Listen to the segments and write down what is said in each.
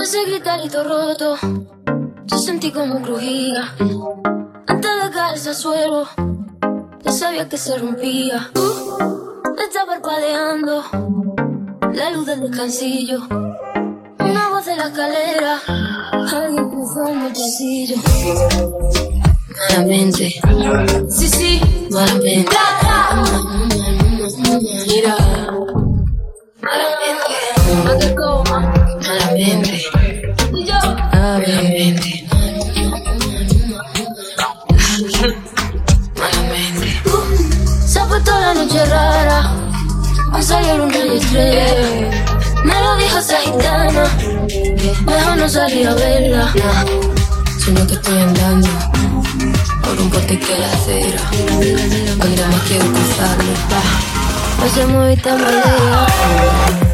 Ese gritarito roto, yo sentí como crujía. Antes de caerse al suelo, ya sabía que se rompía. Uh, está parpadeando la luz del descansillo. Una voz de la escalera, alguien cruzó el pasillo. Malamente, sí, sí, malamente. Mira, Se ha puesto la noche rara, me salieron un estrella. Me lo dijo esa gitana, mejor no salir a verla. Sino que estoy andando por un bote que la acera. Cuando más quiero cruzarlo. No se mueve y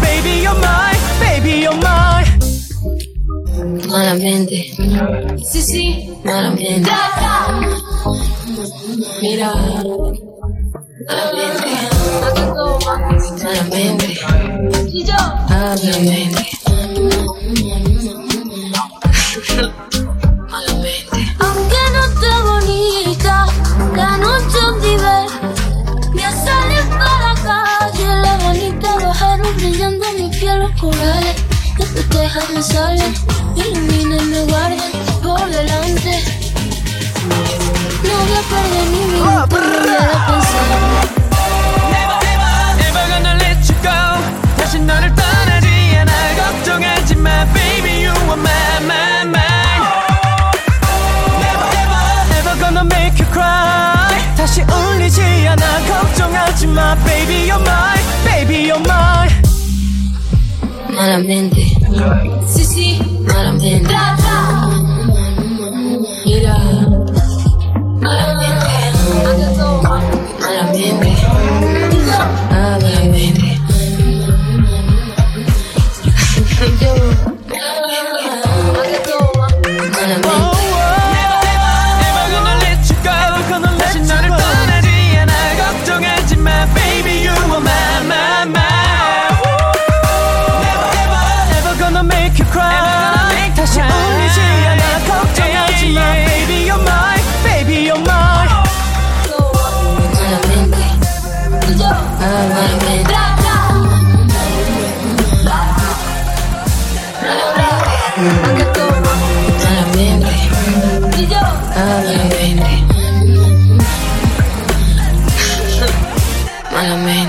baby, you're mine, baby, you're mine. Malamente, sí, sí, malamente. Mira, malamente, malamente, y yo, malamente. brillando mi piel los corales que tú dejas me sale ilumina y me guarda por delante no voy a perder ni un minuto ni voy a pensar Baby, you are my, my, my. Never, never, never gonna make you cry. 다시 울리지 않아 걱정하지 마 Baby you're mine Baby you're mine Malamente. Sí, sí, malamente. Mira. Malamente. Malamente. Ah, malamente. Malamente. Malamente.